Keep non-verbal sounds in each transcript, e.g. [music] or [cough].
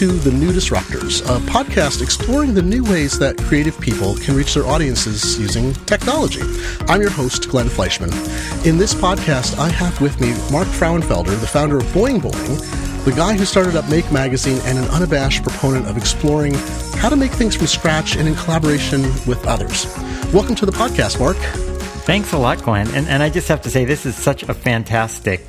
to The New Disruptors, a podcast exploring the new ways that creative people can reach their audiences using technology. I'm your host, Glenn Fleishman. In this podcast, I have with me Mark Frauenfelder, the founder of Boing Boing, the guy who started up Make Magazine and an unabashed proponent of exploring how to make things from scratch and in collaboration with others. Welcome to the podcast, Mark. Thanks a lot, Glenn. And, and I just have to say, this is such a fantastic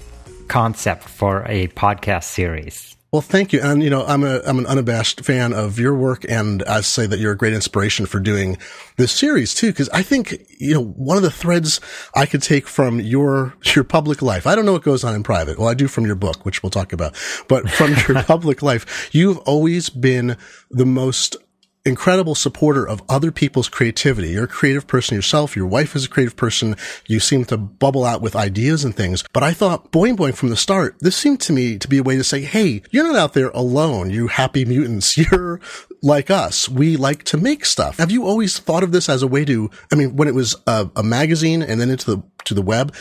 concept for a podcast series. Well, thank you. And, you know, I'm a, I'm an unabashed fan of your work. And I say that you're a great inspiration for doing this series too. Cause I think, you know, one of the threads I could take from your, your public life, I don't know what goes on in private. Well, I do from your book, which we'll talk about, but from [laughs] your public life, you've always been the most incredible supporter of other people's creativity. You're a creative person yourself. Your wife is a creative person. You seem to bubble out with ideas and things. But I thought Boing Boing from the start, this seemed to me to be a way to say, Hey, you're not out there alone. You happy mutants. [laughs] You're like us. We like to make stuff. Have you always thought of this as a way to, I mean, when it was a, a magazine and then into the, to the web,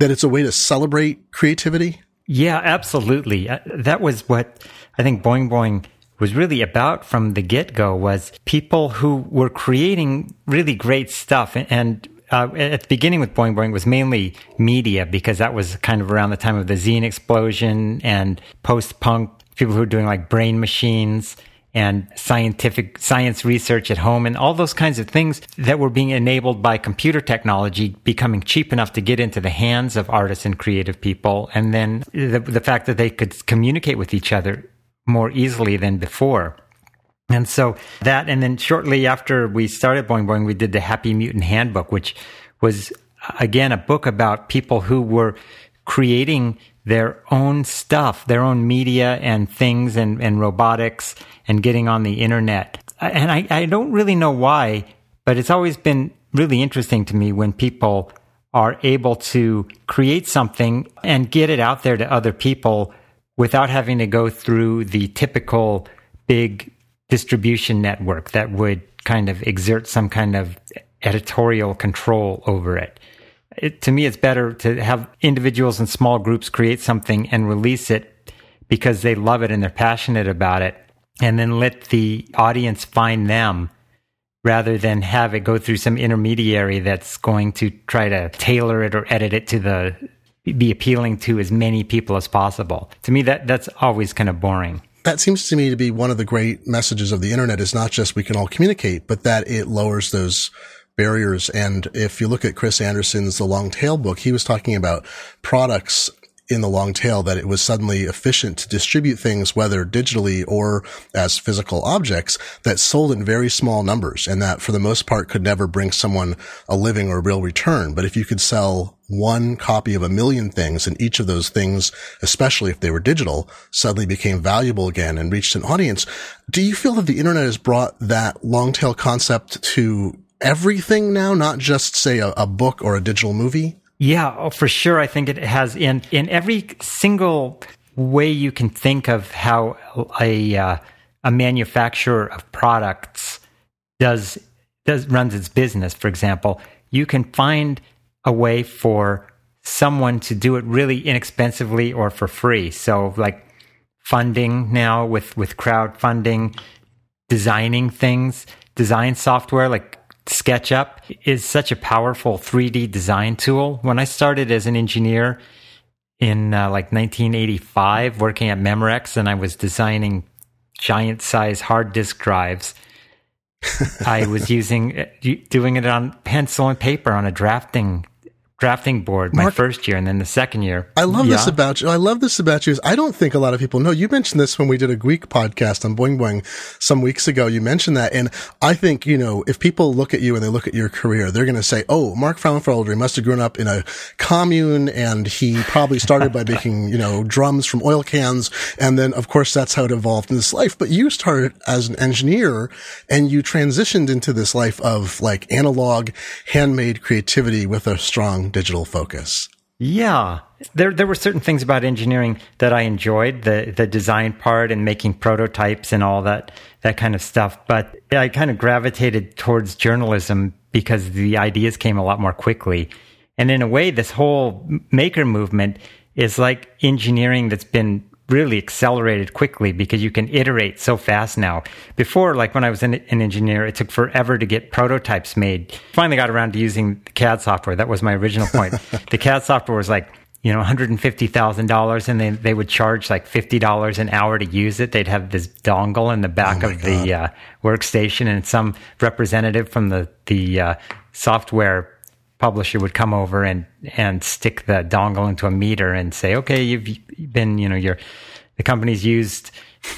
that it's a way to celebrate creativity? Yeah, absolutely. Uh, that was what I think Boing Boing was really about from the get go was people who were creating really great stuff. And uh, at the beginning with Boing Boing was mainly media because that was kind of around the time of the zine explosion and post punk people who were doing like brain machines and scientific science research at home and all those kinds of things that were being enabled by computer technology becoming cheap enough to get into the hands of artists and creative people. And then the, the fact that they could communicate with each other more easily than before. And so that, and then shortly after we started Boing Boing, we did the Happy Mutant Handbook, which was again a book about people who were creating their own stuff, their own media and things and, and robotics and getting on the internet. And I, I don't really know why, but it's always been really interesting to me when people are able to create something and get it out there to other people without having to go through the typical big distribution network that would kind of exert some kind of editorial control over it. it. To me, it's better to have individuals and small groups create something and release it because they love it and they're passionate about it, and then let the audience find them rather than have it go through some intermediary that's going to try to tailor it or edit it to the be appealing to as many people as possible. To me, that that's always kind of boring. That seems to me to be one of the great messages of the internet is not just we can all communicate, but that it lowers those barriers. And if you look at Chris Anderson's The Long Tail book, he was talking about products in the long tail that it was suddenly efficient to distribute things, whether digitally or as physical objects that sold in very small numbers and that for the most part could never bring someone a living or real return. But if you could sell one copy of a million things and each of those things, especially if they were digital, suddenly became valuable again and reached an audience. Do you feel that the internet has brought that long tail concept to everything now, not just say a, a book or a digital movie? Yeah, oh, for sure. I think it has in in every single way you can think of how a uh, a manufacturer of products does does runs its business. For example, you can find a way for someone to do it really inexpensively or for free. So like funding now with with crowdfunding, designing things, design software like SketchUp is such a powerful 3D design tool. When I started as an engineer in uh, like 1985, working at Memorex, and I was designing giant size hard disk drives, [laughs] I was using uh, doing it on pencil and paper on a drafting drafting board my first year and then the second year. I love yeah. this about you. I love this about you. Is I don't think a lot of people know. You mentioned this when we did a Gweek podcast on Boing Boing some weeks ago. You mentioned that. And I think, you know, if people look at you and they look at your career, they're going to say, oh, Mark Frauenfelder must have grown up in a commune and he probably started by [laughs] making, you know, drums from oil cans. And then, of course, that's how it evolved in this life. But you started as an engineer and you transitioned into this life of like analog, handmade creativity with a strong digital focus. Yeah. There there were certain things about engineering that I enjoyed, the the design part and making prototypes and all that that kind of stuff, but I kind of gravitated towards journalism because the ideas came a lot more quickly. And in a way this whole maker movement is like engineering that's been really accelerated quickly because you can iterate so fast now. Before, like when I was an, an, engineer, it took forever to get prototypes made. Finally got around to using the CAD software. That was my original point. [laughs] the CAD software was like, you know, $150,000 and they, they would charge like $50 an hour to use it. They'd have this dongle in the back oh of God. the uh, workstation and some representative from the, the uh, software publisher would come over and and stick the dongle into a meter and say, okay, you've been, you know, your the company's used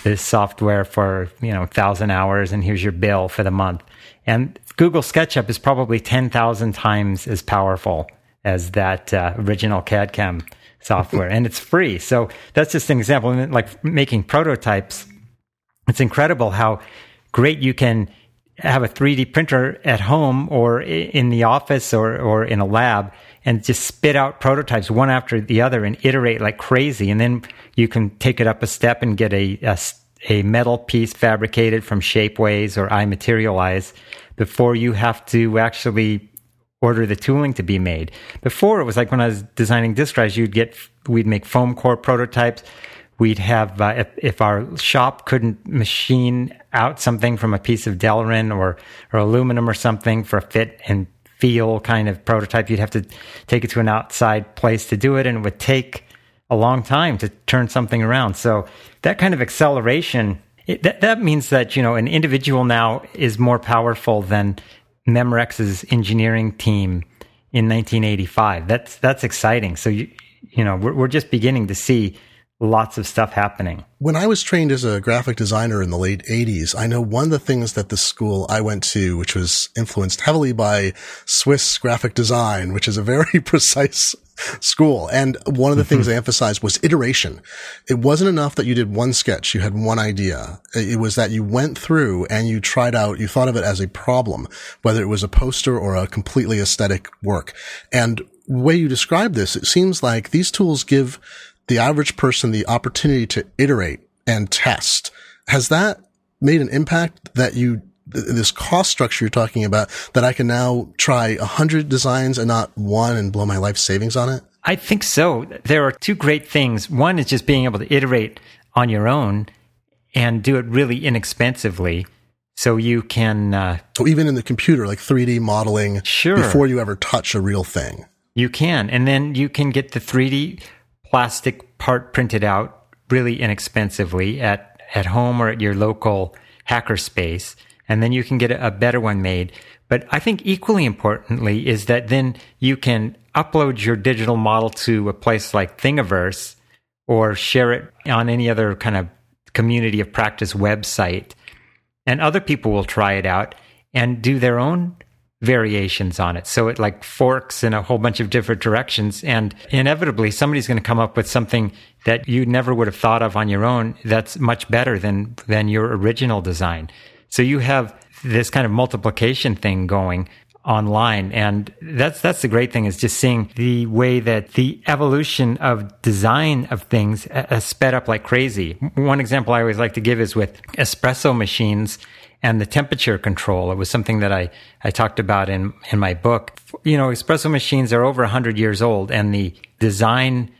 this software for you know thousand hours, and here's your bill for the month. And Google SketchUp is probably ten thousand times as powerful as that uh, original CAD CAM software, and it's free. So that's just an example. And like making prototypes, it's incredible how great you can have a 3D printer at home or in the office or, or in a lab and just spit out prototypes one after the other and iterate like crazy. And then you can take it up a step and get a, a, a metal piece fabricated from Shapeways or iMaterialize before you have to actually order the tooling to be made. Before it was like when I was designing disk drives, you'd get, we'd make foam core prototypes We'd have, uh, if, if, our shop couldn't machine out something from a piece of Delrin or, or aluminum or something for a fit and feel kind of prototype, you'd have to take it to an outside place to do it. And it would take a long time to turn something around. So that kind of acceleration, it, that, that means that, you know, an individual now is more powerful than Memorex's engineering team in 1985. That's, that's exciting. So, you, you know, we're, we're just beginning to see lots of stuff happening. When I was trained as a graphic designer in the late 80s, I know one of the things that the school I went to, which was influenced heavily by Swiss graphic design, which is a very [laughs] precise school. And one of the things mm-hmm. they emphasized was iteration. It wasn't enough that you did one sketch, you had one idea. It was that you went through and you tried out, you thought of it as a problem, whether it was a poster or a completely aesthetic work. And the way you describe this, it seems like these tools give the average person the opportunity to iterate and test. Has that made an impact that you this cost structure you're talking about that I can now try a hundred designs and not one and blow my life savings on it? I think so. There are two great things. One is just being able to iterate on your own and do it really inexpensively. So you can. Uh, so even in the computer, like 3D modeling, sure. before you ever touch a real thing. You can. And then you can get the 3D plastic part printed out really inexpensively at, at home or at your local hackerspace. And then you can get a better one made. But I think equally importantly is that then you can upload your digital model to a place like Thingiverse or share it on any other kind of community of practice website. And other people will try it out and do their own variations on it. So it like forks in a whole bunch of different directions. And inevitably, somebody's going to come up with something that you never would have thought of on your own that's much better than, than your original design. So you have this kind of multiplication thing going online. And that's, that's the great thing is just seeing the way that the evolution of design of things uh, has sped up like crazy. One example I always like to give is with espresso machines and the temperature control. It was something that I, I talked about in, in my book. You know, espresso machines are over 100 years old, and the design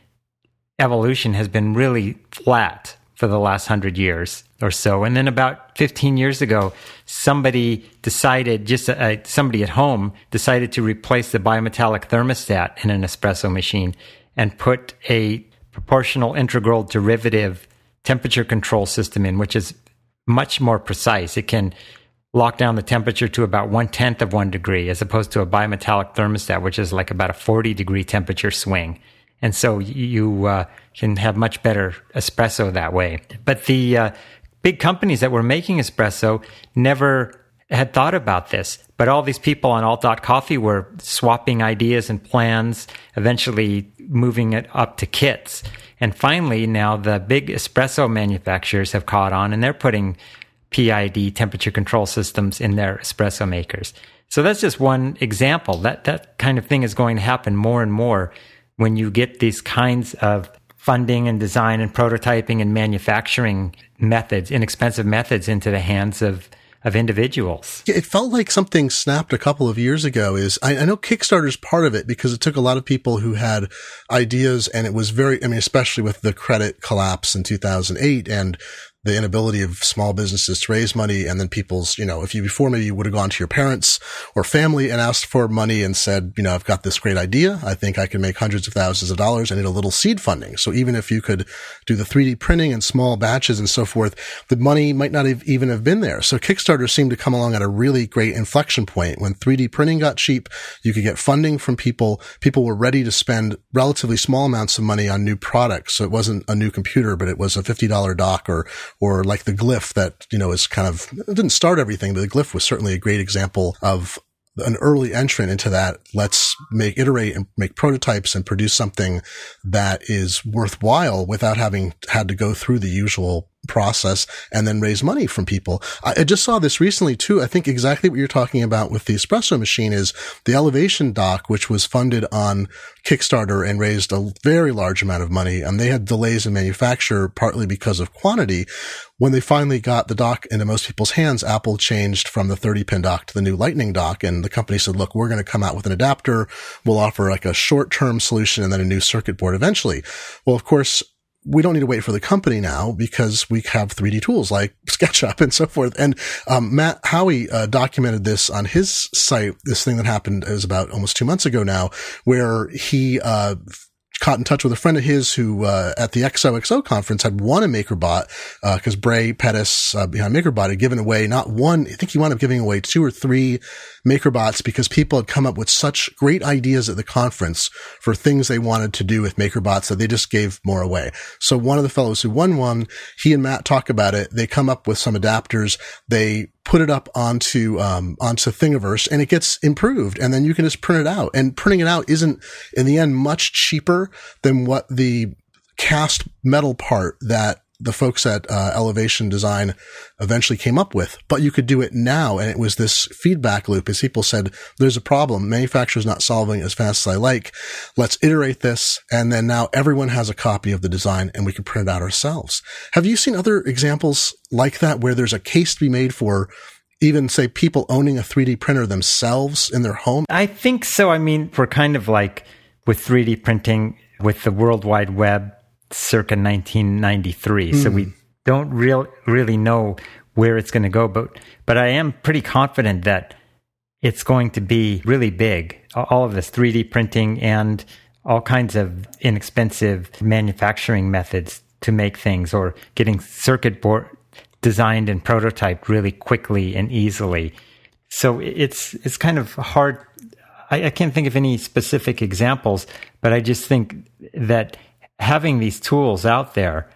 evolution has been really flat for the last 100 years or so. And then about 15 years ago, somebody decided, just uh, somebody at home decided to replace the bimetallic thermostat in an espresso machine and put a proportional integral derivative temperature control system in, which is much more precise. It can lock down the temperature to about one tenth of one degree, as opposed to a bimetallic thermostat, which is like about a 40 degree temperature swing. And so you uh, can have much better espresso that way. But the uh, big companies that were making espresso never had thought about this. But all these people on alt.coffee were swapping ideas and plans, eventually moving it up to kits. And finally, now the big espresso manufacturers have caught on and they're putting PID temperature control systems in their espresso makers. So that's just one example. That that kind of thing is going to happen more and more when you get these kinds of funding and design and prototyping and manufacturing methods, inexpensive methods into the hands of of individuals. It felt like something snapped a couple of years ago is I, I know Kickstarter's part of it because it took a lot of people who had ideas and it was very, I mean, especially with the credit collapse in 2008 and the inability of small businesses to raise money and then people's, you know, if you before maybe you would have gone to your parents or family and asked for money and said, you know, I've got this great idea. I think I can make hundreds of thousands of dollars. I need a little seed funding. So even if you could do the 3D printing in small batches and so forth, the money might not have even have been there. So Kickstarter seemed to come along at a really great inflection point when 3D printing got cheap. You could get funding from people. People were ready to spend relatively small amounts of money on new products. So it wasn't a new computer, but it was a $50 dock or or like the Glif that, you know, is kind of, didn't start everything, but the Glif was certainly a great example of an early entrant into that. Let's make, iterate and make prototypes and produce something that is worthwhile without having had to go through the usual process and then raise money from people. I, just saw this recently too. I think exactly what you're talking about with the espresso machine is the elevation dock, which was funded on Kickstarter and raised a very large amount of money. And they had delays in manufacture partly because of quantity. When they finally got the dock into most people's hands, Apple changed from the 30 pin dock to the new lightning dock. And the company said, look, we're going to come out with an adapter. We'll offer like a short term solution and then a new circuit board eventually. Well, of course, we don't need to wait for the company now because we have 3D tools like [laughs] SketchUp and so forth. And um, Matt Haughey uh, documented this on his site. This thing that happened is about almost two months ago now, where he uh, caught in touch with a friend of his who uh, at the XOXO conference had won a MakerBot because uh, Bre Pettis uh, behind MakerBot had given away not one, I think he wound up giving away two or three MakerBots because people had come up with such great ideas at the conference for things they wanted to do with MakerBots that they just gave more away. So one of the fellows who won one, he and Matt talk about it. They come up with some adapters. They put it up onto um, onto Thingiverse and it gets improved and then you can just print it out. And printing it out isn't in the end much cheaper than what the cast metal part that the folks at uh, Elevation Design eventually came up with. But you could do it now, and it was this feedback loop. As people said, "There's a problem. Manufacturer's not solving as fast as I like. Let's iterate this." And then now everyone has a copy of the design, and we can print it out ourselves. Have you seen other examples like that where there's a case to be made for? Even say people owning a 3D printer themselves in their home? I think so. I mean, we're kind of like with 3D printing with the World Wide Web circa 1993. Mm. So we hmm. don't real, really know where it's going to go, but, but I am pretty confident that it's going to be really big. All of this 3D printing and all kinds of inexpensive manufacturing methods to make things or getting circuit board designed and prototyped really quickly and easily. So it's, it's kind of hard. I, I can't think of any specific examples, but I just think that having these tools out there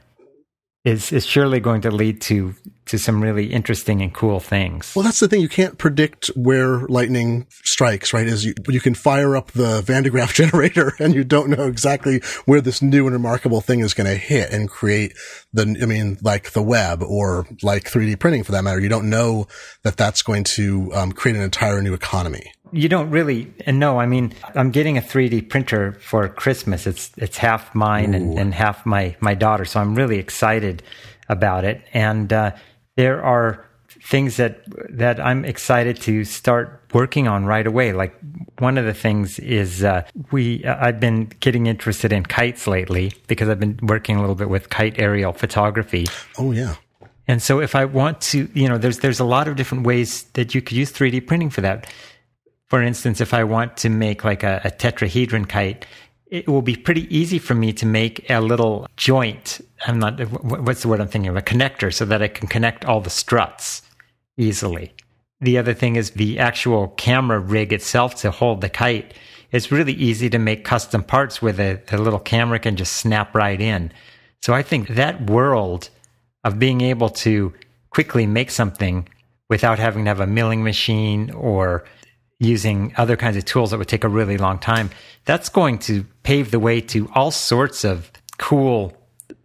is is surely going to lead to to some really interesting and cool things. Well, that's the thing. You can't predict where lightning strikes, right? Is you, you can fire up the Van de Graaff [laughs] generator and you don't know exactly where this new and remarkable thing is going to hit and create the, I mean, like the web or like 3D printing for that matter. You don't know that that's going to um, create an entire new economy you don't really and no i mean i'm getting a 3d printer for christmas. It's it's half mine and, and, half my my daughter so i'm really excited about it. And uh, there are things that that i'm excited to start working on right away. Like one of the things is uh, we uh, i've been getting interested in kites lately because i've been working a little bit with kite aerial photography. Oh yeah. And so if i want to you know there's there's a lot of different ways that you could use 3d printing for that for instance, if I want to make like a, a tetrahedron kite, it will be pretty easy for me to make a little joint. I'm not, what's the word I'm thinking of? A connector so that I can connect all the struts easily. The other thing is the actual camera rig itself to hold the kite. It's really easy to make custom parts where the, the little camera can just snap right in. So I think that world of being able to quickly make something without having to have a milling machine or using other kinds of tools that would take a really long time, that's going to pave the way to all sorts of cool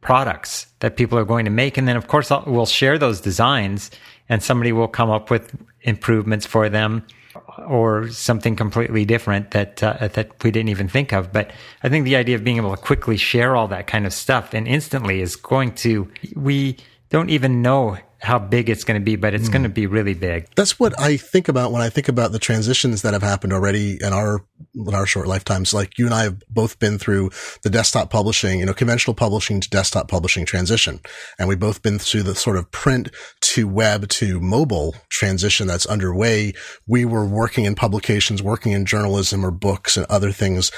products that people are going to make. And then, of course, we'll share those designs and somebody will come up with improvements for them or something completely different that uh, that we didn't even think of. But I think the idea of being able to quickly share all that kind of stuff and instantly is going to we don't even know how big it's going to be, but it's mm. going to be really big. That's what I think about when I think about the transitions that have happened already in our in our short lifetimes. Like you and I have both been through the desktop publishing, you know, conventional publishing to desktop publishing transition, and we've both been through the sort of print to web to mobile transition that's underway. We were working in publications, working in journalism or books and other things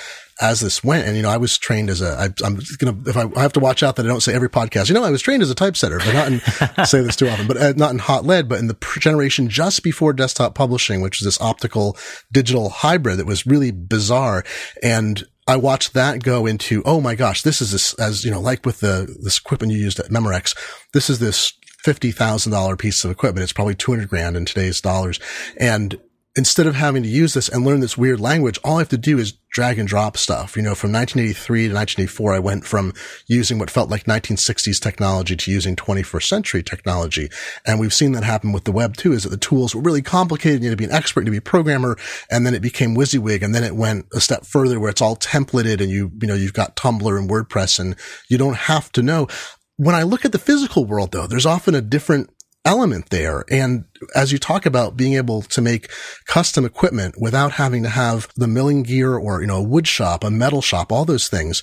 as this went. And, you know, I was trained as a, I, I'm going to, if I, I, have to watch out that I don't say every podcast, you know, I was trained as a typesetter, but not in, [laughs] say this too often, but uh, not in hot lead, but in the generation just before desktop publishing, which is this optical digital hybrid that was really bizarre. And I watched that go into, oh my gosh, this is this, as you know, like with the, this equipment you used at Memorex, this is this $50,000 piece of equipment. It's probably 200 grand in today's dollars. And instead of having to use this and learn this weird language, all I have to do is drag and drop stuff. You know, from 1983 to 1984, I went from using what felt like 1960s technology to using 21st century technology. And we've seen that happen with the web too, is that the tools were really complicated. You had to be an expert, to be a programmer. And then it became WYSIWYG. And then it went a step further where it's all templated and you, you know, you've got Tumblr and WordPress and you don't have to know. When I look at the physical world though, there's often a different element there. And as you talk about being able to make custom equipment without having to have the milling gear or, you know, a wood shop, a metal shop, all those things,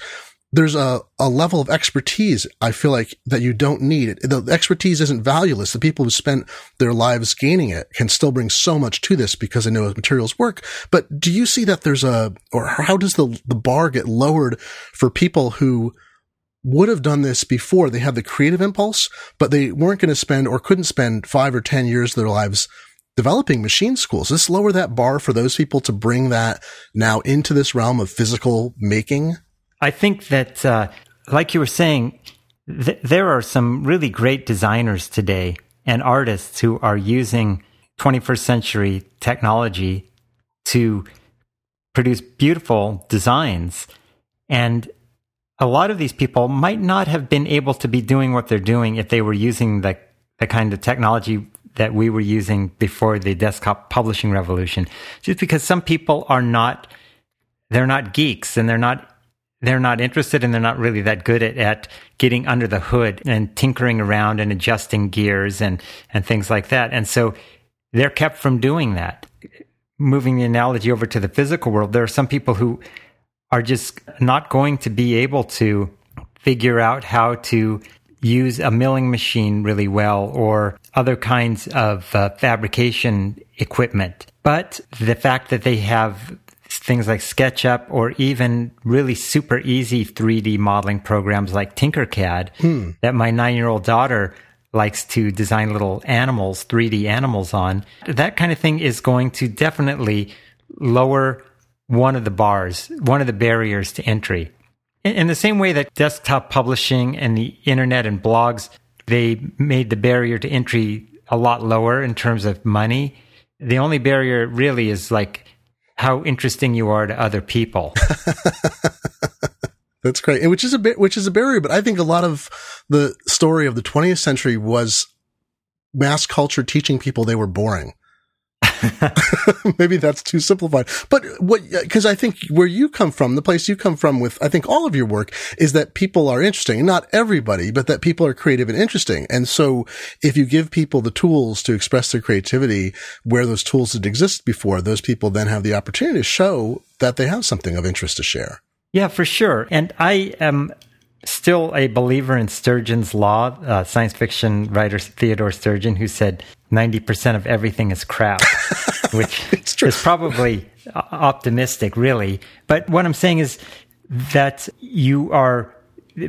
there's a, a level of expertise I feel like that you don't need. The expertise isn't valueless. The people who spent their lives gaining it can still bring so much to this because they know materials work. But do you see that there's a, or how does the, the bar get lowered for people who would have done this before they had the creative impulse, but they weren't going to spend or couldn't spend five or 10 years of their lives developing machine schools. This lower that bar for those people to bring that now into this realm of physical making? I think that, uh, like you were saying, th- there are some really great designers today and artists who are using 21st century technology to produce beautiful designs. And a lot of these people might not have been able to be doing what they're doing if they were using the, the kind of technology that we were using before the desktop publishing revolution. Just because some people are not, they're not geeks and they're not, they're not interested and they're not really that good at, at getting under the hood and tinkering around and adjusting gears and, and things like that. And so they're kept from doing that. Moving the analogy over to the physical world, there are some people who are just not going to be able to figure out how to use a milling machine really well or other kinds of uh, fabrication equipment. But the fact that they have things like SketchUp or even really super easy 3D modeling programs like Tinkercad hmm. that my nine year old daughter likes to design little animals, 3D animals on, that kind of thing is going to definitely lower one of the bars, one of the barriers to entry. In the same way that desktop publishing and the internet and blogs, they made the barrier to entry a lot lower in terms of money. The only barrier really is like how interesting you are to other people. [laughs] That's great. Which is a bit, which is a barrier, but I think a lot of the story of the 20th century was mass culture teaching people they were boring. [laughs] Maybe that's too simplified. But what, cause I think where you come from, the place you come from with, I think all of your work is that people are interesting. Not everybody, but that people are creative and interesting. And so if you give people the tools to express their creativity where those tools had existed before, those people then have the opportunity to show that they have something of interest to share. Yeah, for sure. And I am still a believer in Sturgeon's law, uh, science fiction writer Theodore Sturgeon, who said 90% of everything is crap, [laughs] which is probably optimistic, really. But what I'm saying is that you are,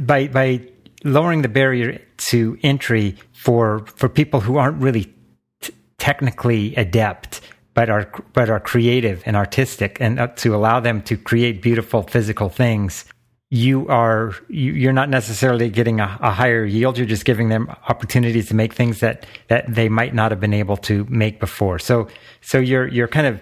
by, by lowering the barrier to entry for, for people who aren't really t- technically adept, but are but are creative and artistic, and to allow them to create beautiful physical things you are you, are not necessarily getting a, a, higher yield. You're just giving them opportunities to make things that that they might not have been able to make before. So so you're you're kind of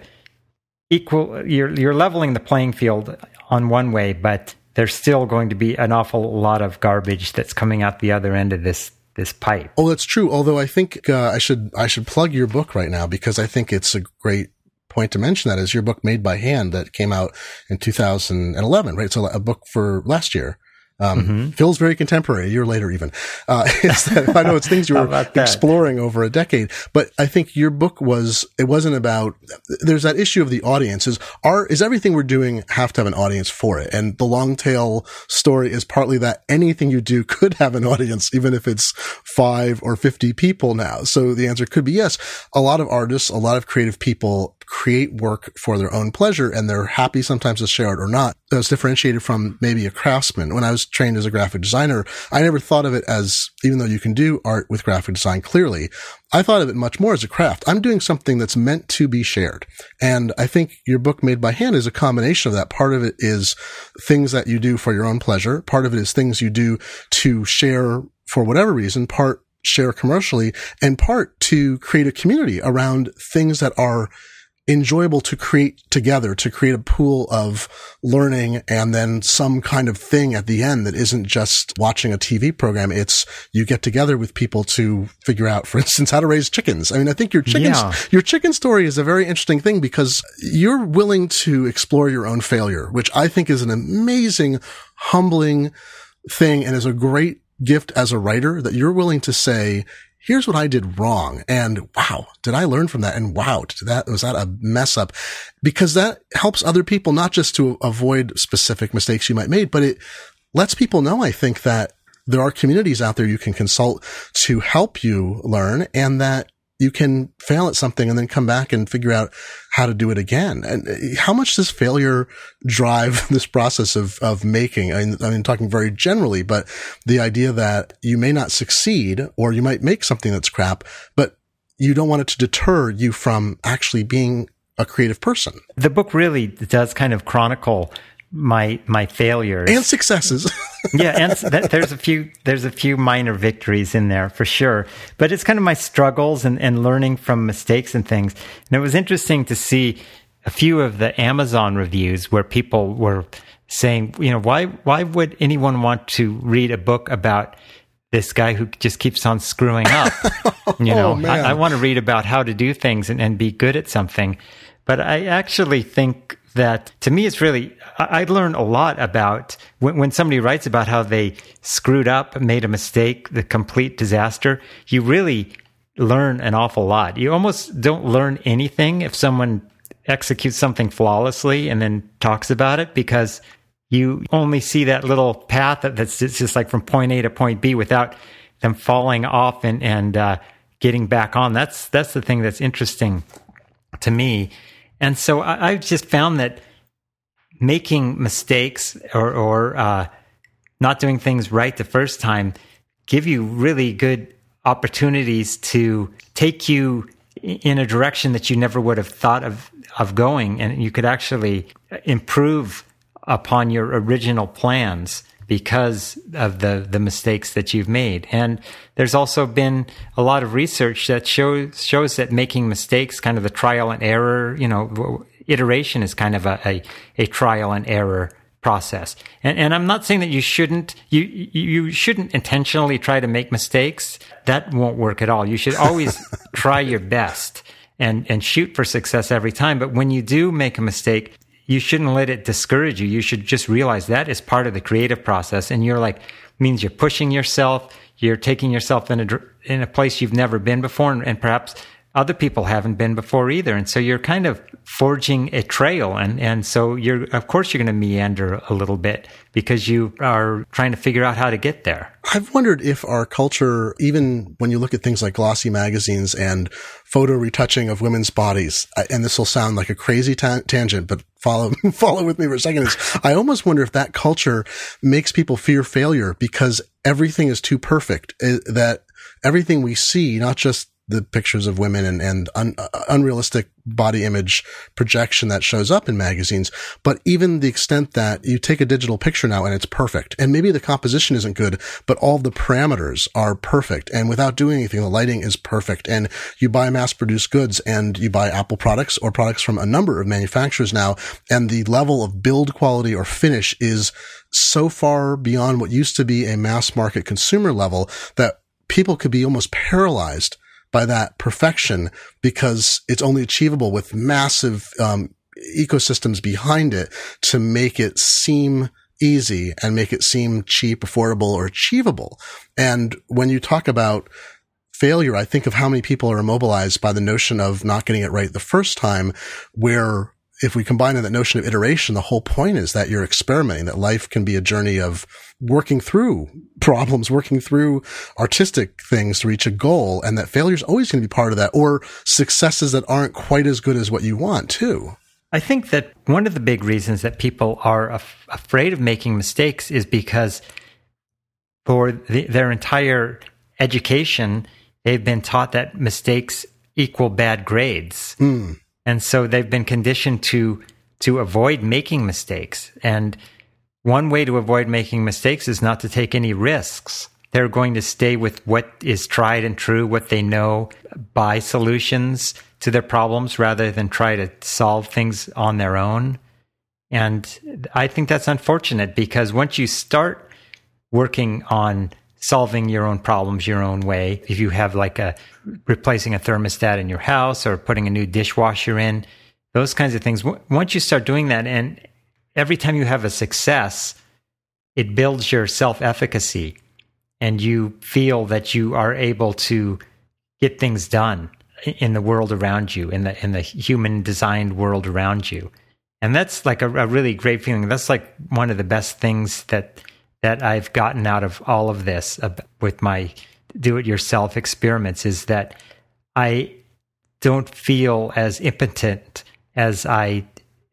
equal. You're you're leveling the playing field on one way, but there's still going to be an awful lot of garbage that's coming out the other end of this this pipe. Oh, that's true. Although I think uh, I should I should plug your book right now because I think it's a great point to mention that is your book Made by Hand that came out in 2011, right? So a book for last year. Um, mm-hmm. Phil's very contemporary, a year later even. Uh, [laughs] that, I know it's things you were exploring over a decade, but I think your book was, it wasn't about, there's that issue of the audience is, are, is everything we're doing have to have an audience for it? And the long tail story is partly that anything you do [laughs] could have an audience, even if it's five or 50 people now. So the answer could be yes. A lot of artists, a lot of creative people create work for their own pleasure and they're happy sometimes to share it or not. That's differentiated from maybe a craftsman. When I was trained as a graphic designer, I never thought of it as, even though you can do art with graphic design clearly, I thought of it much more as a craft. I'm doing something that's meant to be shared. And I think your book made by hand is a combination of that. Part of it is things that you do for your own pleasure. Part of it is things you do to share for whatever reason. Part share commercially and part to create a community around things that are enjoyable to create together, to create a pool of learning and then some kind of thing at the end that isn't just watching a TV program. It's you get together with people to figure out, for instance, how to raise chickens. I mean, I think your chicken, yeah. your chicken story is a very interesting thing because you're willing to explore your own failure, which I think is an amazing, humbling thing and is a great gift as a writer that you're willing to say, here's what I did wrong. And wow, did I learn from that? And wow, did that, was that a mess up? Because that helps other people, not just to avoid specific mistakes you might make, but it lets people know, I think that there are communities out there you can consult to help you learn and that you can fail at something and then come back and figure out how to do it again. And uh, how much does failure drive [laughs] this process of, of making? I mean, I mean, talking very generally, but the idea that you may not succeed or you might make something that's crap, but you don't want it to deter you from actually being a creative person. The book really does kind of chronicle my my failures and successes. [laughs] yeah, and th- there's a few there's a few minor victories in there for sure. But it's kind of my struggles and, and learning from mistakes and things. And it was interesting to see a few of the Amazon reviews where people were saying, you know, why why would anyone want to read a book about this guy who just keeps on screwing up? [laughs] You know, oh, I, I want to read about how to do things and, and be good at something. But I actually think that to me, it's really, I, I learn a lot about when, when somebody writes about how they screwed up, made a mistake, the complete disaster, you really learn an awful lot. You almost don't learn anything if someone executes something flawlessly and then talks about it because you only see that little path that's just like from point A to point B without them falling off and, and, uh, getting back on. That's, that's the thing that's interesting to me. And so I, have just found that making mistakes or, or uh, not doing things right the first time give you really good opportunities to take you in a direction that you never would have thought of of going. And you could actually improve upon your original plans because of the the mistakes that you've made. And there's also been a lot of research that shows shows that making mistakes, kind of the trial and error, you know, iteration is kind of a a, a trial and error process. And and I'm not saying that you shouldn't you you shouldn't intentionally try to make mistakes. That won't work at all. You should always [laughs] try your best and and shoot for success every time. But when you do make a mistake, you shouldn't let it discourage you. You should just realize that is part of the creative process. And you're like, means you're pushing yourself. You're taking yourself in a, in a place you've never been before. And, and perhaps other people haven't been before either. And so you're kind of forging a trail. And, and so you're, of course, you're going to meander a little bit because you are trying to figure out how to get there. I've wondered if our culture, even when you look at things like glossy magazines and photo retouching of women's bodies, and this will sound like a crazy ta- tangent, but follow, [laughs] follow with me for a second is I almost wonder if that culture makes people fear failure because everything is too perfect eh, that everything we see, not just the pictures of women and, and un, uh, unrealistic body image projection that shows up in magazines, but even the extent that you take a digital picture now and it's perfect. And maybe the composition isn't good, but all the parameters are perfect. And without doing anything, the lighting is perfect. And you buy mass produced goods and you buy Apple products or products from a number of manufacturers now. And the level of build quality or finish is so far beyond what used to be a mass market consumer level that people could be almost paralyzed by that perfection because it's only achievable with massive um, ecosystems behind it to make it seem easy and make it seem cheap, affordable, or achievable. And when you talk about failure, I think of how many people are immobilized by the notion of not getting it right the first time, where if we combine in that notion of iteration, the whole point is that you're experimenting, that life can be a journey of working through problems, working through artistic things to reach a goal, and that failure is always going to be part of that, or successes that aren't quite as good as what you want, too. I think that one of the big reasons that people are af- afraid of making mistakes is because for the, their entire education, they've been taught that mistakes equal bad grades. Mm. And so they've been conditioned to to avoid making mistakes. And one way to avoid making mistakes is not to take any risks. They're going to stay with what is tried and true, what they know, buy solutions to their problems rather than try to solve things on their own. And I think that's unfortunate because once you start working on solving your own problems your own way. If you have like a replacing a thermostat in your house or putting a new dishwasher in, those kinds of things. Once you start doing that, and every time you have a success, it builds your self efficacy and you feel that you are able to get things done in the world around you, in the in the human designed world around you. And that's like a, a really great feeling. That's like one of the best things that that I've gotten out of all of this with my do it yourself experiments is that I don't feel as impotent as I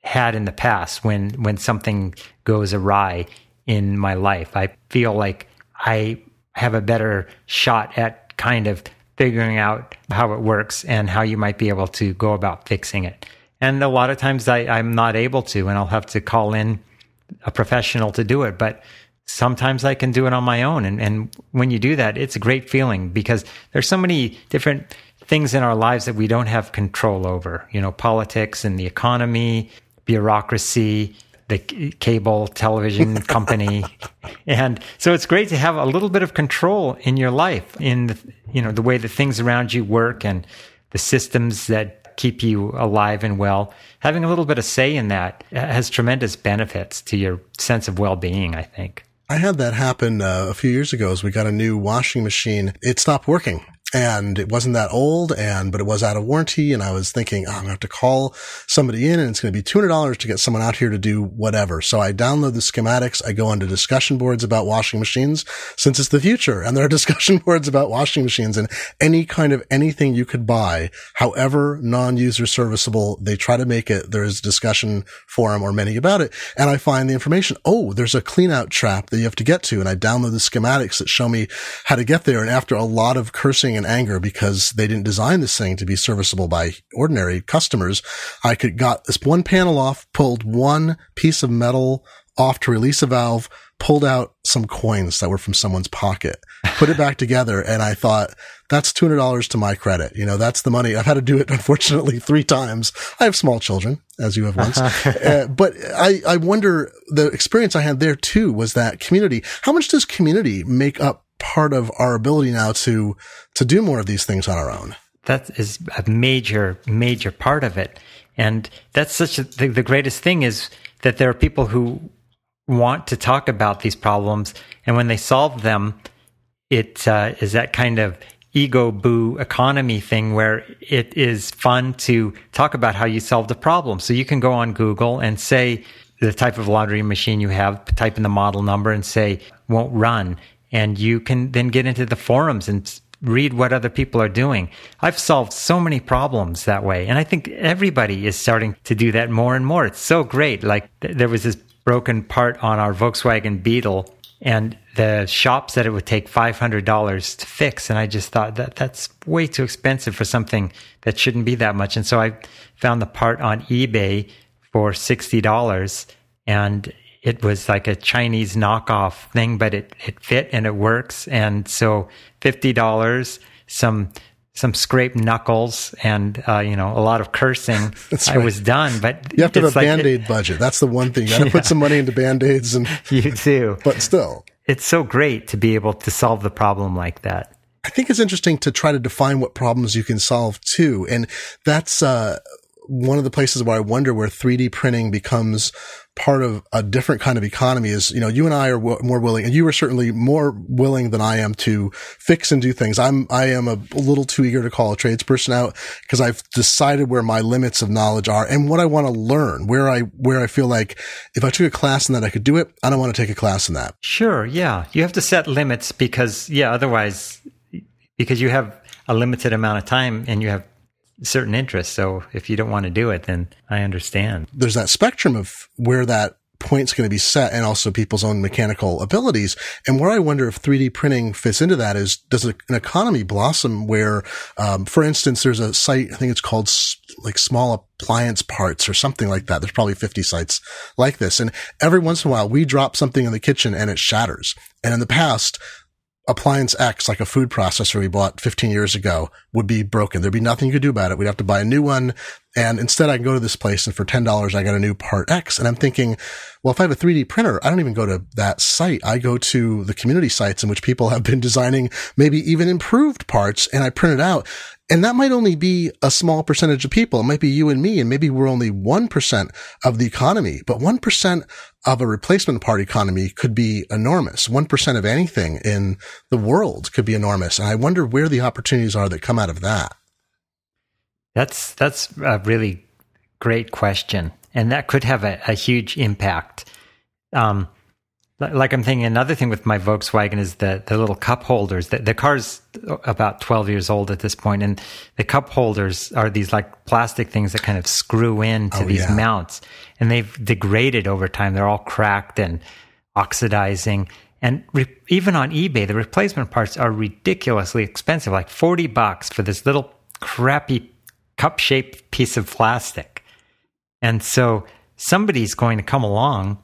had in the past when when something goes awry in my life. I feel like I have a better shot at kind of figuring out how it works and how you might be able to go about fixing it. And a lot of times I, I'm not able to, and I'll have to call in a professional to do it. But sometimes I can do it on my own. And, and when you do that, it's a great feeling because there's so many different things in our lives that we don't have control over, you know, politics and the economy, bureaucracy, the cable television [laughs] company. and so it's great to have a little bit of control in your life in the, you know, the way the things around you work and the systems that keep you alive and well. Having a little bit of say in that uh, has tremendous benefits to your sense of well-being, I think. I had that happen uh, a few years ago as we got a new washing machine. It stopped working and it wasn't that old and but it was out of warranty and i was thinking oh, i'm gonna have to call somebody in and it's gonna be $200 to get someone out here to do whatever. So i download the schematics i go onto discussion boards about washing machines since it's the future and there are [laughs] discussion boards about washing machines and any kind of anything you could buy however non-user serviceable they try to make it there's a discussion forum or many about it and i find the information oh there's a clean out trap that you have to get to and i download the schematics that show me how to get there and after a lot of cursing and anger because they didn't design this thing to be serviceable by ordinary customers. I could got this one panel off, pulled one piece of metal off to release a valve, pulled out some coins that were from someone's pocket, put it back [laughs] together. And I thought, that's $200 to my credit. You know, that's the money. I've had to do it, [laughs] unfortunately, three times. I have small children, as you have once. [laughs] uh, but I, I wonder the experience I had there too was that community. How much does community make up part of our ability now to to do more of these things on our own. That is a major major part of it, and that's such a, the, the greatest thing is that there are people who want to talk about these problems, and when they solve them, it uh, is that kind of ego boo economy thing where it is fun to talk about how you solved a problem. So you can go on Google and say the type of laundry machine you have, type in the model number and say won't run and you can then get into the forums and read what other people are doing. I've solved so many problems that way. And I think everybody is starting to do that more and more. It's so great. Like th- there was this broken part on our Volkswagen Beetle and the shop said it would take $500 to fix. And I just thought that that's way too expensive for something that shouldn't be that much. And so I found the part on eBay for $60 and it was like a Chinese knockoff thing, but it, it fit and it works. And so fifty dollars, some some scraped knuckles, and uh, you know a lot of cursing. [laughs] Right. I was done, but you have to have a like band aid budget. That's the one thing you got [laughs] to yeah. put some money into band aids, and [laughs] you too. But still, it's so great to be able to solve the problem like that. I think it's interesting to try to define what problems you can solve too, and that's uh, one of the places where I wonder where 3D printing becomes part of a different kind of economy is, you know, you and I are w- more willing, and you are certainly more willing than I am to fix and do things. I'm, I am a, a little too eager to call a tradesperson out because I've decided where my limits of knowledge are and what I want to learn, where I, where I feel like if I took a class in that I could do it, I don't want to take a class in that. Sure. Yeah. You have to set limits because, yeah, otherwise, because you have a limited amount of time and you have certain interests. So if you don't want to do it, then I understand. There's that spectrum of where that point's going to be set and also people's own mechanical abilities. And where I wonder if 3D printing fits into that is, does an economy blossom where, um, for instance, there's a site, I think it's called like small appliance parts or something like that. There's probably 50 sites like this. And every once in a while we drop something in the kitchen and it shatters. And in the past, appliance X, like a food processor we bought 15 years ago, would be broken. There'd be nothing you could do about it. We'd have to buy a new one. And instead I can go to this place and for $10, I got a new part X. And I'm thinking, well, if I have a 3D printer, I don't even go to that site. I go to the community sites in which people have been designing maybe even improved parts and I print it out. And that might only be a small percentage of people. It might be you and me, and maybe we're only 1% of the economy, but 1% of a replacement part economy could be enormous. 1% of anything in the world could be enormous. And I wonder where the opportunities are that come out of that. That's, that's a really great question. And that could have a, a huge impact. Um, like I'm thinking another thing with my Volkswagen is the the little cup holders. The, the car's about 12 years old at this point, and the cup holders are these like plastic things that kind of screw in to oh, these yeah. mounts, and they've degraded over time. They're all cracked and oxidizing. And re- even on eBay, the replacement parts are ridiculously expensive, like 40 bucks for this little crappy cup shaped piece of plastic. And so somebody's going to come along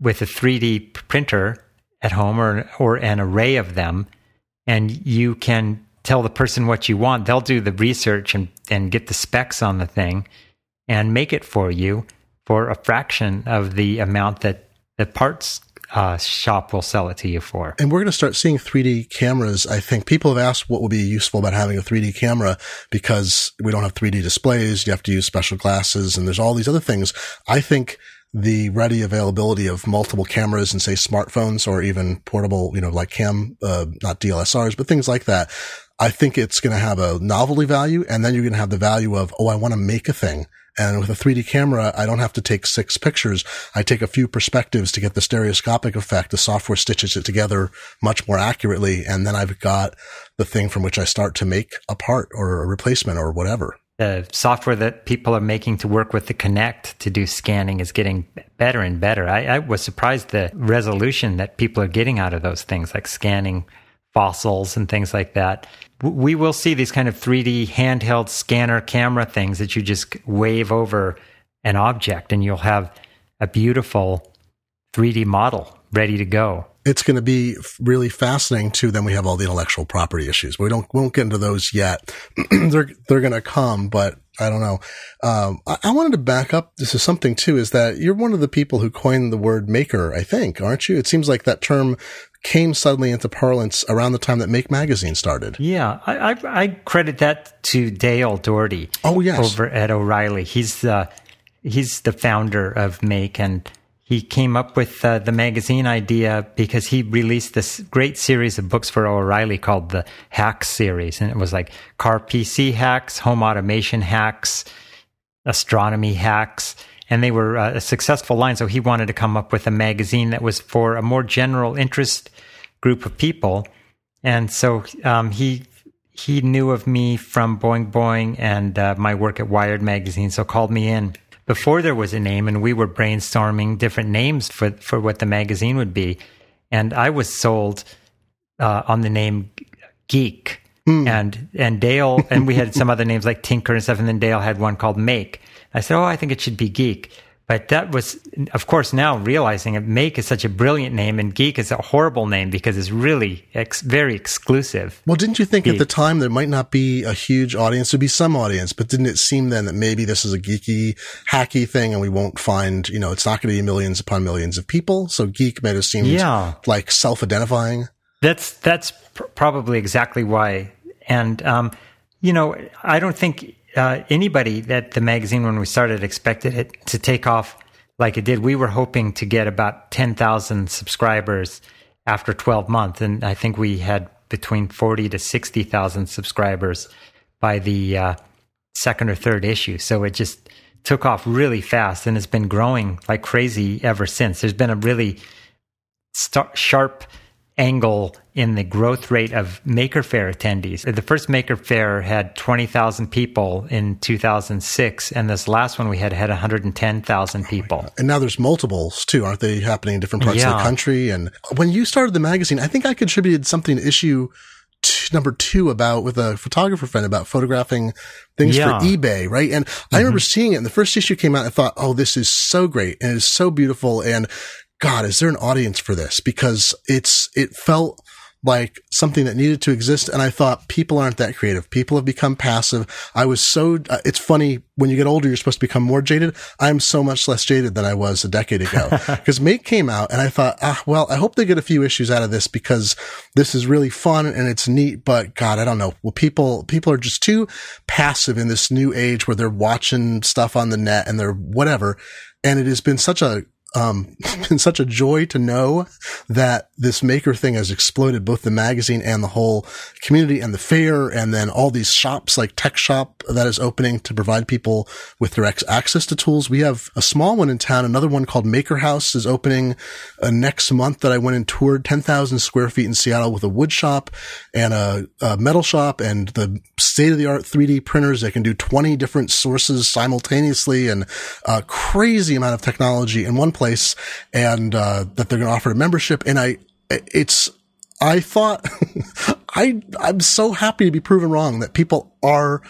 with a 3D printer at home or, or an array of them, and you can tell the person what you want. They'll do the research and, and get the specs on the thing and make it for you for a fraction of the amount that the parts uh, shop will sell it to you for. And we're going to start seeing 3D cameras. I think people have asked what would be useful about having a 3D camera because we don't have 3D displays. You have to use special glasses and there's all these other things. I think the ready availability of multiple cameras and say smartphones or even portable, you know, like cam, uh, not DLSRs, but things like that. I think it's going to have a novelty value and then you're going to have the value of, oh, I want to make a thing. And with a 3D camera, I don't have to take six pictures. I take a few perspectives to get the stereoscopic effect. The software stitches it together much more accurately. And then I've got the thing from which I start to make a part or a replacement or whatever the software that people are making to work with the Kinect to do scanning is getting better and better. I, I, was surprised the resolution that people are getting out of those things, like scanning fossils and things like that. We will see these kind of 3D handheld scanner camera things that you just wave over an object and you'll have a beautiful 3D model ready to go it's going to be really fascinating too. Then we have all the intellectual property issues. We don't, we won't get into those yet. [clears throat] they're, they're going to come, but I don't know. Um, I, I, wanted to back up. This is something too, is that you're one of the people who coined the word maker, I think, aren't you? It seems like that term came suddenly into parlance around the time that Make Magazine started. Yeah, I, I, I credit that to Dale Dougherty. Oh yes, over at O'Reilly. He's the he's the founder of Make, and he came up with uh, the magazine idea because he released this great series of books for O'Reilly called the Hacks series. And it was like car PC hacks, home automation hacks, astronomy hacks. And they were uh, a successful line. So he wanted to come up with a magazine that was for a more general interest group of people. And so um, he he knew of me from Boing Boing and uh, my work at Wired magazine, so called me in before there was a name and we were brainstorming different names for, for what the magazine would be. And I was sold uh, on the name Geek. Mm. And and Dale and we had some [laughs] other names like Tinker and stuff, and then Dale had one called Make. I said, "Oh, I think it should be Geek." But that was, of course, now realizing it, Make is such a brilliant name and Geek is a horrible name because it's really ex- very exclusive. Well, didn't you think Geek. at the time there might not be a huge audience? There'd be some audience, but didn't it seem then that maybe this is a geeky, hacky thing and we won't find, you know, it's not going to be millions upon millions of people. So Geek made it seem yeah. like self-identifying. That's, that's pr- probably exactly why. And, um, you know, I don't think uh, anybody that the magazine, when we started, expected it to take off like it did. We were hoping to get about 10,000 subscribers after 12 months. And I think we had between 40 to 60,000 subscribers by the uh, second or third issue. So it just took off really fast and it's been growing like crazy ever since. There's been a really sharp angle in the growth rate of Maker Faire attendees. The first Maker Faire had 20,000 people in 2006, and this last one we had had 110,000 people. And now there's multiples too, aren't they, happening in different parts yeah. of the country? And when you started the magazine, I think I contributed something to issue T- number two about with a photographer friend about photographing things yeah. for eBay, right? And mm-hmm. I remember seeing it and the first issue came out. I thought, oh, this is so great and it's so beautiful. And God, is there an audience for this? Because it's, it felt like something that needed to exist. And I thought people aren't that creative. People have become passive. I was so, uh, it's funny when you get older, you're supposed to become more jaded. I'm so much less jaded than I was a decade ago [laughs] because Make came out and I thought, ah, well, I hope they get a few issues out of this because this is really fun and it's neat. But God, I don't know. Well, people, people are just too passive in this new age where they're watching stuff on the net and they're whatever. And it has been such a um, [laughs] been such a joy to know that this maker thing has exploded both the magazine and the whole community and the fair and then all these shops like tech shop that is opening to provide people with direct access to tools. We have a small one in town. Another one called MakerHaus is opening uh, next month that I went and toured 10,000 square feet in Seattle with a wood shop and a, a metal shop and the state of the art 3D printers that can do 20 different sources simultaneously and a crazy amount of technology in one place place and, uh, that they're going to offer a membership. And I, it's, I thought, [laughs] I, I'm so happy to be proven wrong that people are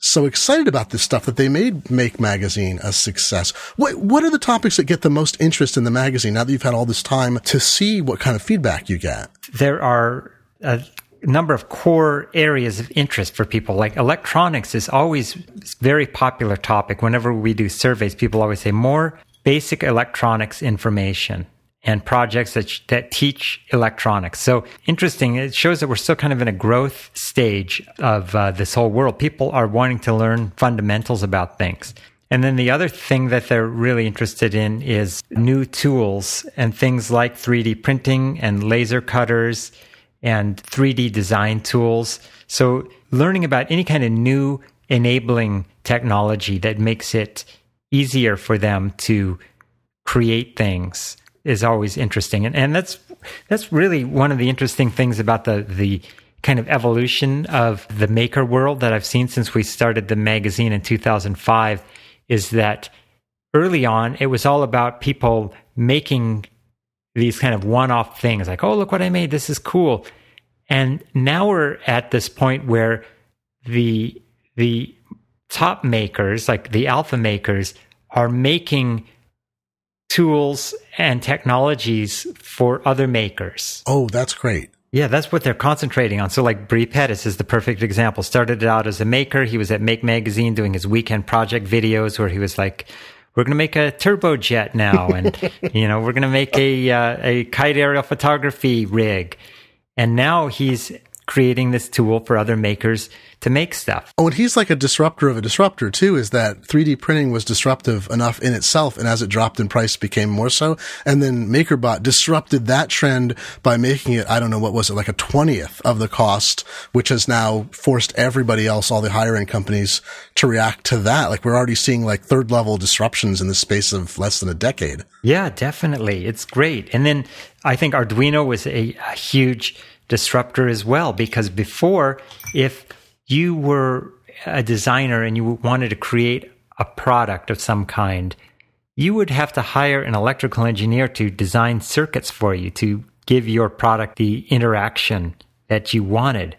so excited about this stuff that they made Make Magazine a success. What, what are the topics that get the most interest in the magazine now that you've had all this time to see what kind of feedback you get? There are a number of core areas of interest for people. Like electronics is always a very popular topic. Whenever we do surveys, people always say more basic electronics information and projects that, that teach electronics. So interesting. It shows that we're still kind of in a growth stage of uh, this whole world. People are wanting to learn fundamentals about things. And then the other thing that they're really interested in is new tools and things like 3D printing and laser cutters and 3D design tools. So learning about any kind of new enabling technology that makes it easier for them to create things is always interesting. And, and that's, that's really one of the interesting things about the, the kind of evolution of the maker world that I've seen since we started the magazine in 2005 is that early on, it was all about people making these kind of one off things like, oh, look what I made. This is cool. And now we're at this point where the, the top makers, like the alpha makers, are making tools and technologies for other makers. Oh, that's great. Yeah, that's what they're concentrating on. So, like Bre Pettis is the perfect example. Started out as a maker. He was at Make Magazine doing his weekend project videos where he was like, "We're going to make a turbojet now, and [laughs] you know, we're going to make a uh, a kite aerial photography rig." And now he's creating this tool for other makers to make stuff. Oh, and he's like a disruptor of a disruptor too, is that 3D printing was disruptive enough in itself. And as it dropped in price, became more so. And then MakerBot disrupted that trend by making it, I don't know, what was it, like a 20th of the cost, which has now forced everybody else, all the higher end companies to react to that. Like we're already seeing like third level disruptions in the space of less than a decade. Yeah, definitely. It's great. And then I think Arduino was a, a huge disruptor as well. Because before, if you were a designer and you wanted to create a product of some kind, you would have to hire an electrical engineer to design circuits for you to give your product the interaction that you wanted.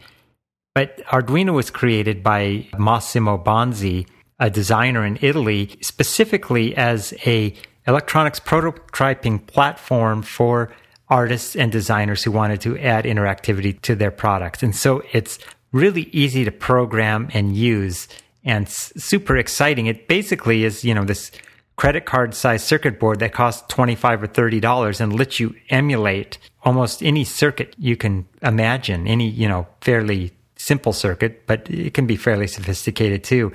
But Arduino was created by Massimo Banzi, a designer in Italy, specifically as a electronics prototyping platform for artists and designers who wanted to add interactivity to their products. And so it's really easy to program and use and super exciting. It basically is, you know, this credit card size circuit board that costs 25 or 30 dollars and lets you emulate almost any circuit you can imagine, any, you know, fairly simple circuit, but it can be fairly sophisticated too.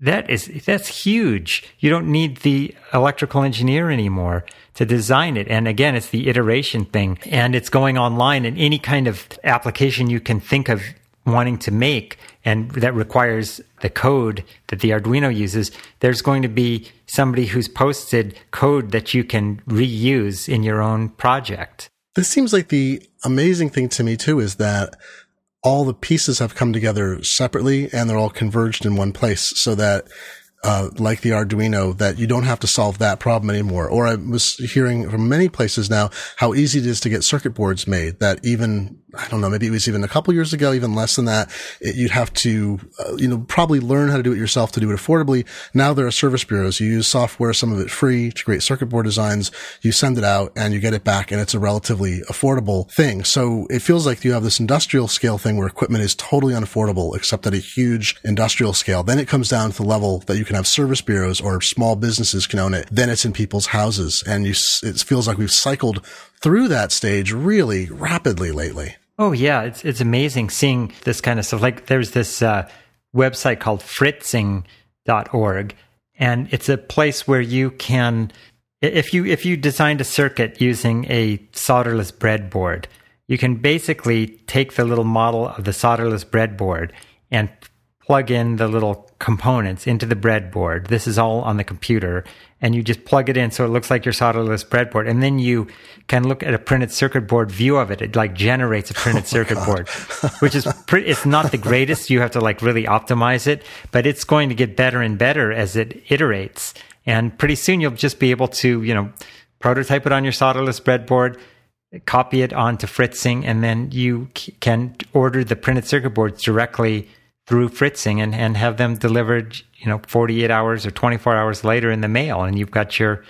That is that's huge. You don't need the electrical engineer anymore to design it. And again, it's the iteration thing and it's going online and any kind of application you can think of wanting to make and that requires the code that the Arduino uses, there's going to be somebody who's posted code that you can reuse in your own project. This seems like the amazing thing to me too is that all the pieces have come together separately and they're all converged in one place so that uh, like the Arduino, that you don't have to solve that problem anymore. Or I was hearing from many places now how easy it is to get circuit boards made that even I don't know, maybe it was even a couple years ago, even less than that. It, you'd have to, uh, you know, probably learn how to do it yourself to do it affordably. Now there are service bureaus. You use software, some of it free to create circuit board designs. You send it out and you get it back and it's a relatively affordable thing. So it feels like you have this industrial scale thing where equipment is totally unaffordable except at a huge industrial scale. Then it comes down to the level that you can have service bureaus or small businesses can own it. Then it's in people's houses and you, it feels like we've cycled through that stage really rapidly lately. Oh yeah, it's it's amazing seeing this kind of stuff. Like there's this uh, website called fritzing.org and it's a place where you can if you if you designed a circuit using a solderless breadboard, you can basically take the little model of the solderless breadboard and plug in the little components into the breadboard. This is all on the computer and you just plug it in so it looks like your solderless breadboard. And then you can look at a printed circuit board view of it. It like generates a [laughs] oh printed oh circuit God. board, which is pretty, it's not the greatest. You have to like really optimize it, but it's going to get better and better as it iterates. And pretty soon you'll just be able to, you know, prototype it on your solderless breadboard, copy it onto Fritzing, and then you can order the printed circuit boards directly through Fritzing and, and have them delivered, you know, 48 hours or 24 hours later in the mail. And you've got your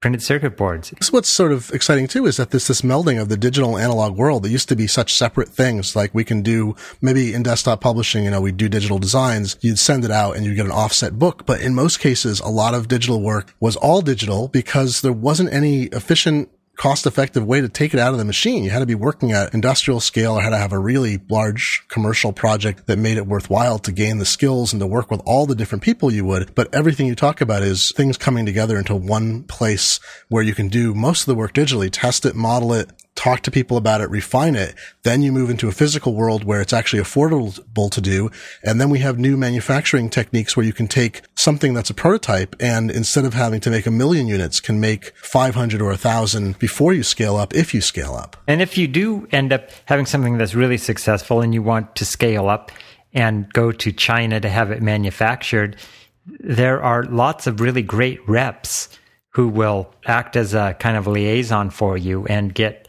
printed circuit boards. So what's sort of exciting too is that this this melding of the digital analog world that used to be such separate things. Like we can do maybe in desktop publishing, you know, we do digital designs. You'd send it out and you get an offset book. But in most cases, a lot of digital work was all digital because there wasn't any efficient cost effective way to take it out of the machine. You had to be working at industrial scale or had to have a really large commercial project that made it worthwhile to gain the skills and to work with all the different people you would. But everything you talk about is things coming together into one place where you can do most of the work digitally, test it, model it, talk to people about it, refine it. Then you move into a physical world where it's actually affordable to do. And then we have new manufacturing techniques where you can take something that's a prototype and instead of having to make a million units can make 500 or a thousand before you scale up, if you scale up. And if you do end up having something that's really successful and you want to scale up and go to China to have it manufactured, there are lots of really great reps who will act as a kind of liaison for you and get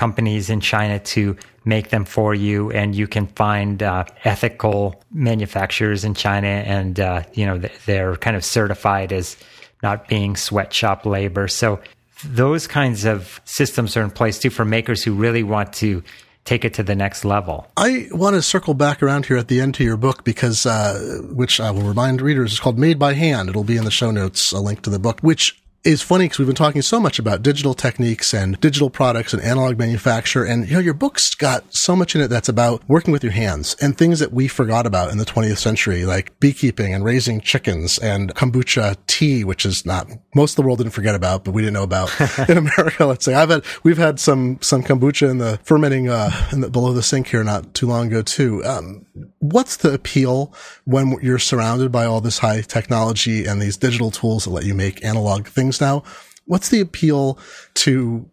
companies in China to make them for you, and you can find uh, ethical manufacturers in China, and uh, you know they're kind of certified as not being sweatshop labor. So those kinds of systems are in place too for makers who really want to take it to the next level. I want to circle back around here at the end to your book because, uh, which I will remind readers is called Made by Hand. It'll be in the show notes, a link to the book, which is funny because we've been talking so much about digital techniques and digital products and analog manufacture. And, you know, your book's got so much in it that's about working with your hands and things that we forgot about in the 20th century, like beekeeping and raising chickens and kombucha tea, which is not most of the world didn't forget about, but we didn't know about [laughs] in America. Let's say I've had, we've had some, some kombucha in the fermenting, uh, in the, below the sink here not too long ago too. Um, what's the appeal when you're surrounded by all this high technology and these digital tools that let you make analog things now? What's the appeal to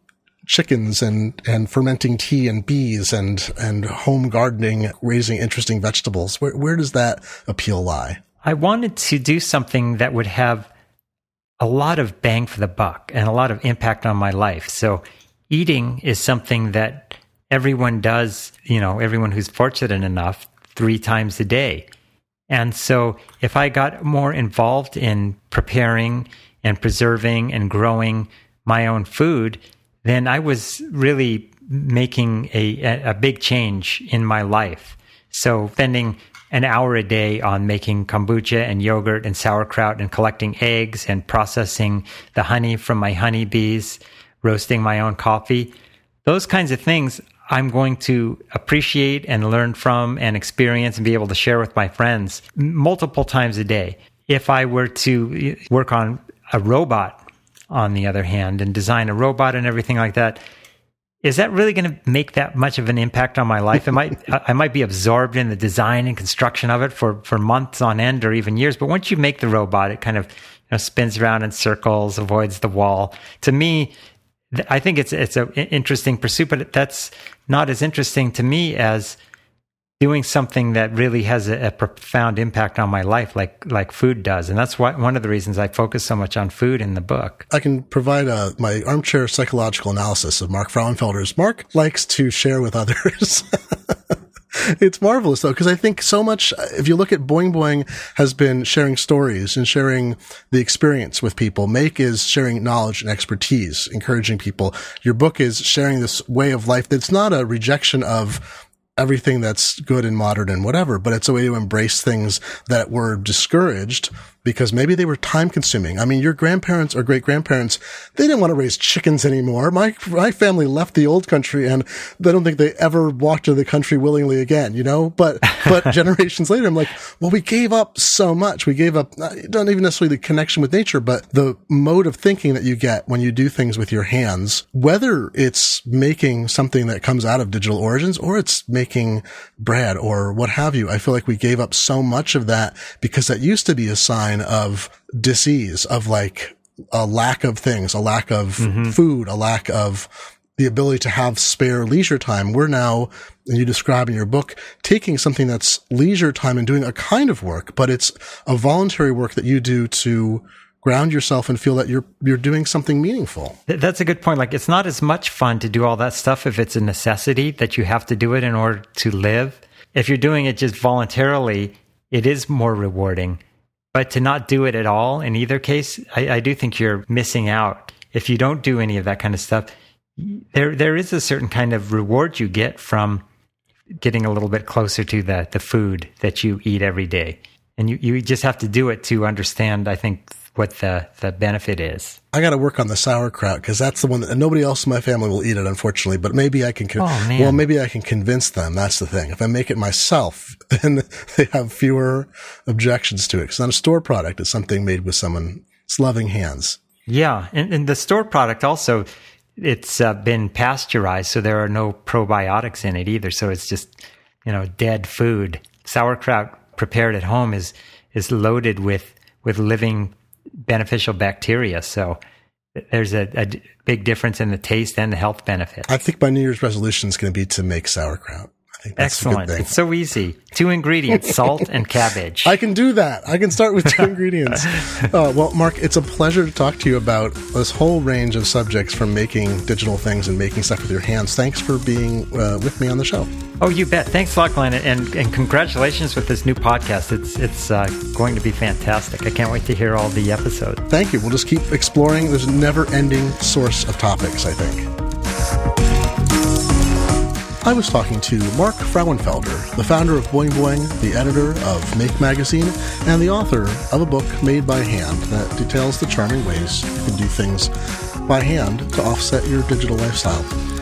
chickens and, and fermenting tea and bees and, and home gardening, raising interesting vegetables? Where, where does that appeal lie? I wanted to do something that would have a lot of bang for the buck and a lot of impact on my life. So eating is something that everyone does, you know, everyone who's fortunate enough three times a day. And so if I got more involved in preparing and preserving and growing my own food, then I was really making a, a big change in my life. So spending an hour a day on making kombucha and yogurt and sauerkraut and collecting eggs and processing the honey from my honeybees, roasting my own coffee. Those kinds of things I'm going to appreciate and learn from and experience and be able to share with my friends multiple times a day. If I were to work on a robot, on the other hand, and design a robot and everything like that, is that really going to make that much of an impact on my life? It might, [laughs] I might be absorbed in the design and construction of it for, for months on end or even years. But once you make the robot, it kind of you know, spins around in circles, avoids the wall. To me, I think it's it's an interesting pursuit, but that's not as interesting to me as doing something that really has a, a, profound impact on my life, like like food does, and that's why one of the reasons I focus so much on food in the book. I can provide a, uh, my armchair psychological analysis of Mark Frauenfelder's. Mark likes to share with others. [laughs] it's marvelous though, because I think so much, if you look at Boing Boing has been sharing stories and sharing the experience with people. Make is sharing knowledge and expertise, encouraging people. Your book is sharing this way of life that's not a rejection of everything that's good and modern and whatever, but it's a way to embrace things that were discouraged because maybe they were time consuming. I mean, your grandparents or great grandparents, they didn't want to raise chickens anymore. My, my family left the old country and I don't think they ever walked to the country willingly again, you know, but, but [laughs] generations later, I'm like, well, we gave up so much. We gave up, not even necessarily the connection with nature, but the mode of thinking that you get when you do things with your hands, whether it's making something that comes out of digital origins or it's making bread or what have you. I feel like we gave up so much of that because that used to be a sign sign of disease, of like a lack of things, a lack of mm-hmm. food, a lack of the ability to have spare leisure time. We're now, and you describe in your book, taking something that's leisure time and doing a kind of work, but it's a voluntary work that you do to ground yourself and feel that you're you're doing something meaningful. That's a good point. Like it's not as much fun to do all that stuff if it's a necessity that you have to do it in order to live. If you're doing it just voluntarily, it is more rewarding. But to not do it at all in either case, I, I do think you're missing out. If you don't do any of that kind of stuff, there there is a certain kind of reward you get from getting a little bit closer to the the food that you eat every day. And you, you just have to do it to understand, I think, what the, the benefit is. I got to work on the sauerkraut because that's the one that nobody else in my family will eat it, unfortunately. But maybe I can, con- oh, well, maybe I can convince them. That's the thing. If I make it myself, [laughs] then they have fewer objections to it. It's not a store product. It's something made with someone's loving hands. Yeah. And, and the store product also, it's uh, been pasteurized. So there are no probiotics in it either. So it's just, you know, dead food. Sauerkraut prepared at home is, is loaded with, with living beneficial bacteria. So there's a, a, big difference in the taste and the health benefits. I think my New Year's resolution is going to be to make sauerkraut. Excellent. It's so easy. Two ingredients, salt and cabbage. [laughs] I can do that. I can start with two [laughs] ingredients. Uh, well, Mark, it's a pleasure to talk to you about this whole range of subjects from making digital things and making stuff with your hands. Thanks for being uh, with me on the show. Oh, you bet. Thanks a lot, Glenn, and, and congratulations with this new podcast. It's it's uh, going to be fantastic. I can't wait to hear all the episodes. Thank you. We'll just keep exploring. There's a never-ending source of topics. I think. I was talking to Mark Frauenfelder, the founder of Boing Boing, the editor of Make Magazine, and the author of a book made by hand that details the charming ways you can do things by hand to offset your digital lifestyle.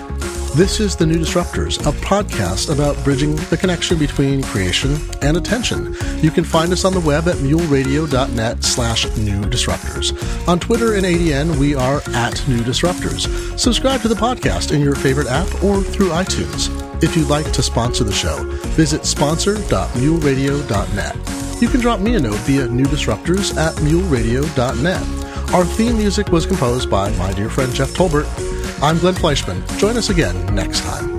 This is The New Disruptors, a podcast about bridging the connection between creation and attention. You can find us on the web at muleradio.net slash new disruptors. On Twitter and ADN, we are at New Disruptors. Subscribe to the podcast in your favorite app or through iTunes. If you'd like to sponsor the show, visit sponsor.muleradio.net. You can drop me a note via newdisruptors at muleradio.net. Our theme music was composed by my dear friend Jeff Tolbert. I'm Glenn Fleishman. Join us again next time.